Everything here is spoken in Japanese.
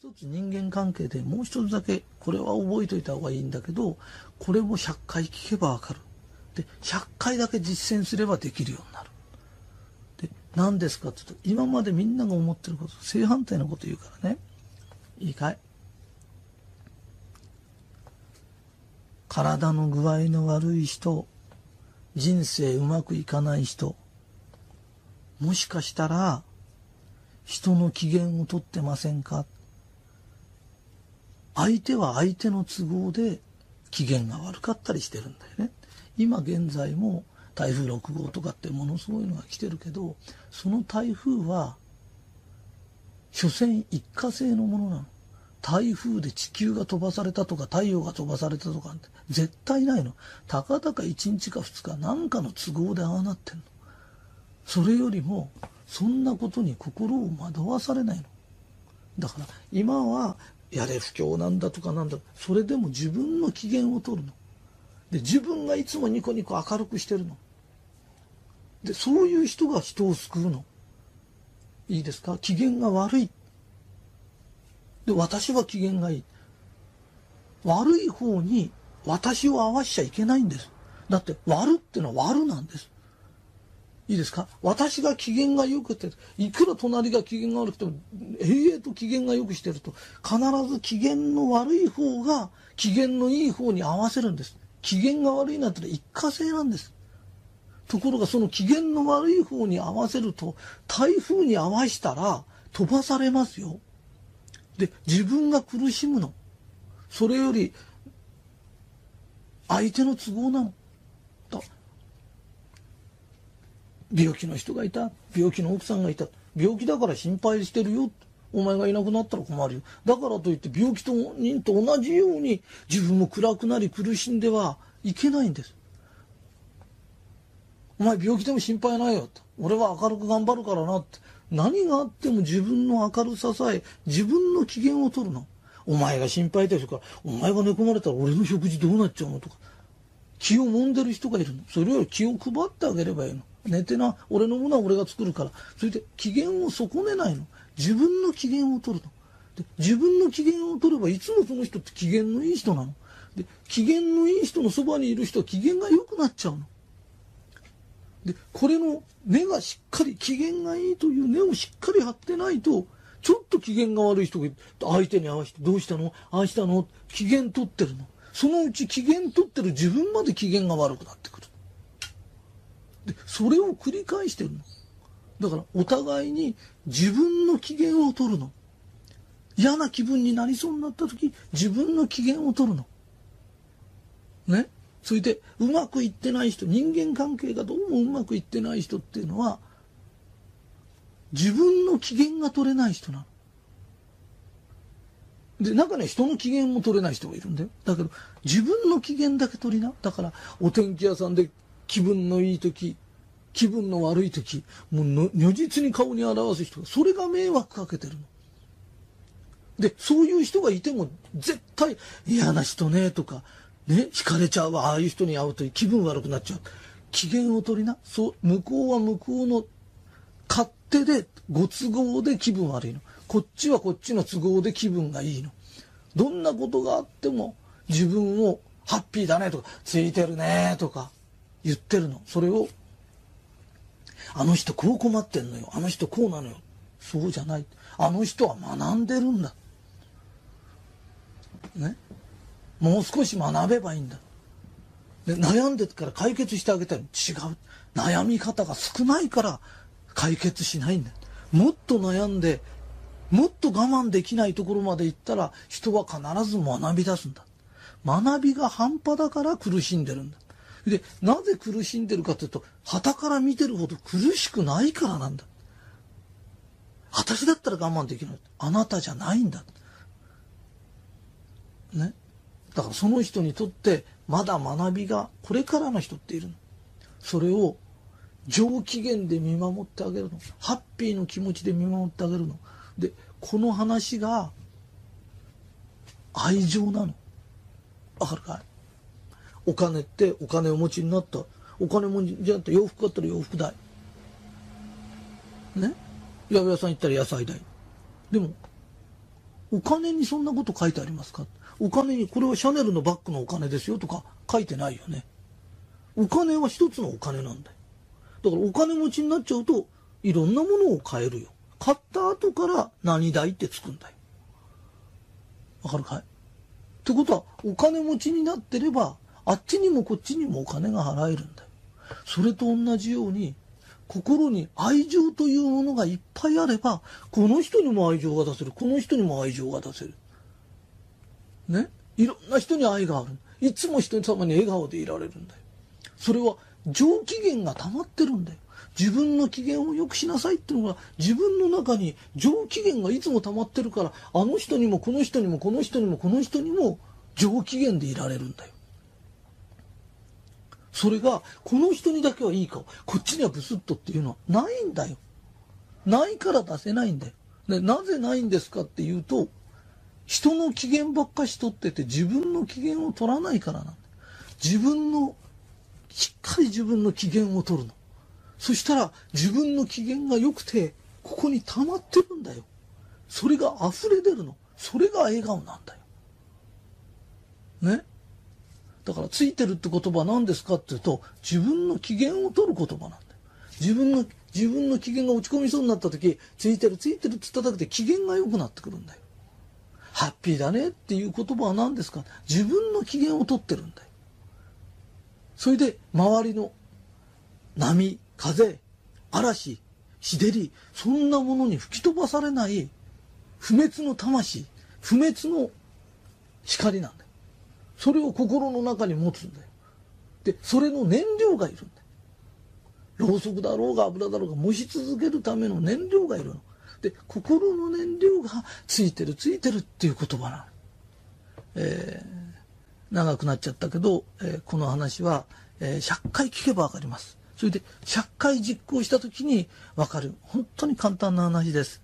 一つ人間関係でもう一つだけこれは覚えといた方がいいんだけどこれも100回聞けばわかる。で100回だけ実践すればできるようになる。で何ですかって言うと今までみんなが思ってること正反対のこと言うからね。いいかい？体の具合の悪い人人生うまくいかない人もしかしたら人の機嫌をとってませんか？相手は相手の都合で機嫌が悪かったりしてるんだよね。今現在も台風6号とかってものすごいのが来てるけどその台風は所詮一過性のものなの。台風で地球が飛ばされたとか太陽が飛ばされたとかって絶対ないの。たかだか1日か2日何かの都合でああなってんの。それよりもそんなことに心を惑わされないの。だから今はやれ不況なんだとかなんだそれでも自分の機嫌を取るの。で自分がいつもニコニコ明るくしてるの。でそういう人が人を救うの。いいですか？機嫌が悪い。で私は機嫌がいい。悪い方に私を合わしちゃいけないんです。だって悪ってのは悪なんです。いいですか？私が機嫌が良くて、いくら隣が機嫌が悪くても、永遠と機嫌が良くしてると、必ず機嫌の悪い方が機嫌のいい方に合わせるんです。機嫌が悪いなんて一過性なんです。ところがその機嫌の悪い方に合わせると、台風に合わしたら飛ばされますよ。で、自分が苦しむの。それより、相手の都合なの。病気の人がいた。病気の奥さんがいた。病気だから心配してるよ。お前がいなくなったら困るよ。だからといって病気と人と同じように自分も暗くなり苦しんではいけないんです。お前病気でも心配ないよって。俺は明るく頑張るからなって。何があっても自分の明るささえ自分の機嫌を取るの。お前が心配ですからお前が寝込まれたら俺の食事どうなっちゃうのとか気を揉んでる人がいるの。それを気を配ってあげればいいの。寝てな俺のものは俺が作るから。それで機嫌を損ねないの。自分の機嫌を取るので自分の機嫌を取ればいつもその人って機嫌のいい人なの。で機嫌のいい人のそばにいる人は機嫌が良くなっちゃうの。でこれの根がしっかり機嫌がいいという根をしっかり張ってないとちょっと機嫌が悪い人が相手に合わせてどうしたの？ああしたの？機嫌取ってるの。そのうち機嫌取ってる自分まで機嫌が悪くなってくる。でそれを繰り返してるの。だからお互いに自分の機嫌を取るの。嫌な気分になりそうになった時自分の機嫌を取るの。ね？それでうまくいってない人人間関係がどうもうまくいってない人っていうのは自分の機嫌が取れない人なの。で、中には人の機嫌も取れない人がいるんだよ。だけど、自分の機嫌だけ取りな。だから、お天気屋さんで気分のいい時気分の悪い時もう如実に顔に表す人がそれが迷惑かけてるの。でそういう人がいても絶対嫌な人ねとかね惹かれちゃうわああいう人に会うと気分悪くなっちゃう。機嫌を取りなそう向こうは向こうの勝手でご都合で気分悪いの。こっちはこっちの都合で気分がいいの。どんなことがあっても自分をハッピーだねとかついてるねとか。言ってるの。それを、あの人こう困ってんのよ。あの人こうなのよ。そうじゃない。あの人は学んでるんだ。ね？もう少し学べばいいんだ。で悩んでから解決してあげたら違う。悩み方が少ないから解決しないんだ。もっと悩んで、もっと我慢できないところまで行ったら人は必ず学び出すんだ。学びが半端だから苦しんでるんだ。で、なぜ苦しんでるかというと、旗から見てるほど苦しくないからなんだ。私だったら我慢できない。あなたじゃないんだ。ね。だからその人にとってまだ学びがこれからの人っているの。それを上機嫌で見守ってあげるの。ハッピーの気持ちで見守ってあげるの。で、この話が愛情なの。わかるかい？お金ってお金を持ちになったお金もじゃあ洋服買ったら洋服代ね？八百屋さん行ったら野菜代でもお金にそんなこと書いてありますか？お金に、これはシャネルのバッグのお金ですよとか書いてないよね。お金は一つのお金なんだよ。だからお金持ちになっちゃうと、いろんなものを買えるよ。買った後から何代ってつくんだよ。わかるかい？ってことは、お金持ちになってれば、あっちにもこっちにもお金が払えるんだよ。それと同じように、心に愛情というものがいっぱいあれば、この人にも愛情が出せる、この人にも愛情が出せる。ね？いろんな人に愛がある。いつも人様に笑顔でいられるんだよ。それは上機嫌が溜まってるんだよ。自分の機嫌を良くしなさいっていうのが自分の中に上機嫌がいつも溜まってるからあの人にもこの人にもこの人にもこの人にも上機嫌でいられるんだよ。それがこの人にだけはいい顔こっちにはブスッとっていうのはないんだよ。ないから出せないんだよ。でなぜないんですかっていうと人の機嫌ばっかし取ってて自分の機嫌を取らないからなんだ。自分のしっかり自分の機嫌を取るの。そしたら自分の機嫌が良くてここに溜まってるんだよ。それが溢れ出るの。それが笑顔なんだよ。ね？だから、ついてるって言葉は何ですかっていうと、自分の機嫌を取る言葉なんだよ。自分の、自分の機嫌が落ち込みそうになった時、ついてるついてるって言っただけで機嫌が良くなってくるんだよ。ハッピーだねっていう言葉は何ですか？自分の機嫌を取ってるんだよ。それで、周りの波、風、嵐、日照り、そんなものに吹き飛ばされない不滅の魂、不滅の光なんだよ。それを心の中に持つんだよ。で、それの燃料がいるんだよ。ろうそくだろうが油だろうが燃し続けるための燃料がいるの。で、心の燃料がついてるついてるっていう言葉なの。えー、長くなっちゃったけど、えー、この話は、えー、100回聞けばわかります。それで100回実行した時にわかる。本当に簡単な話です。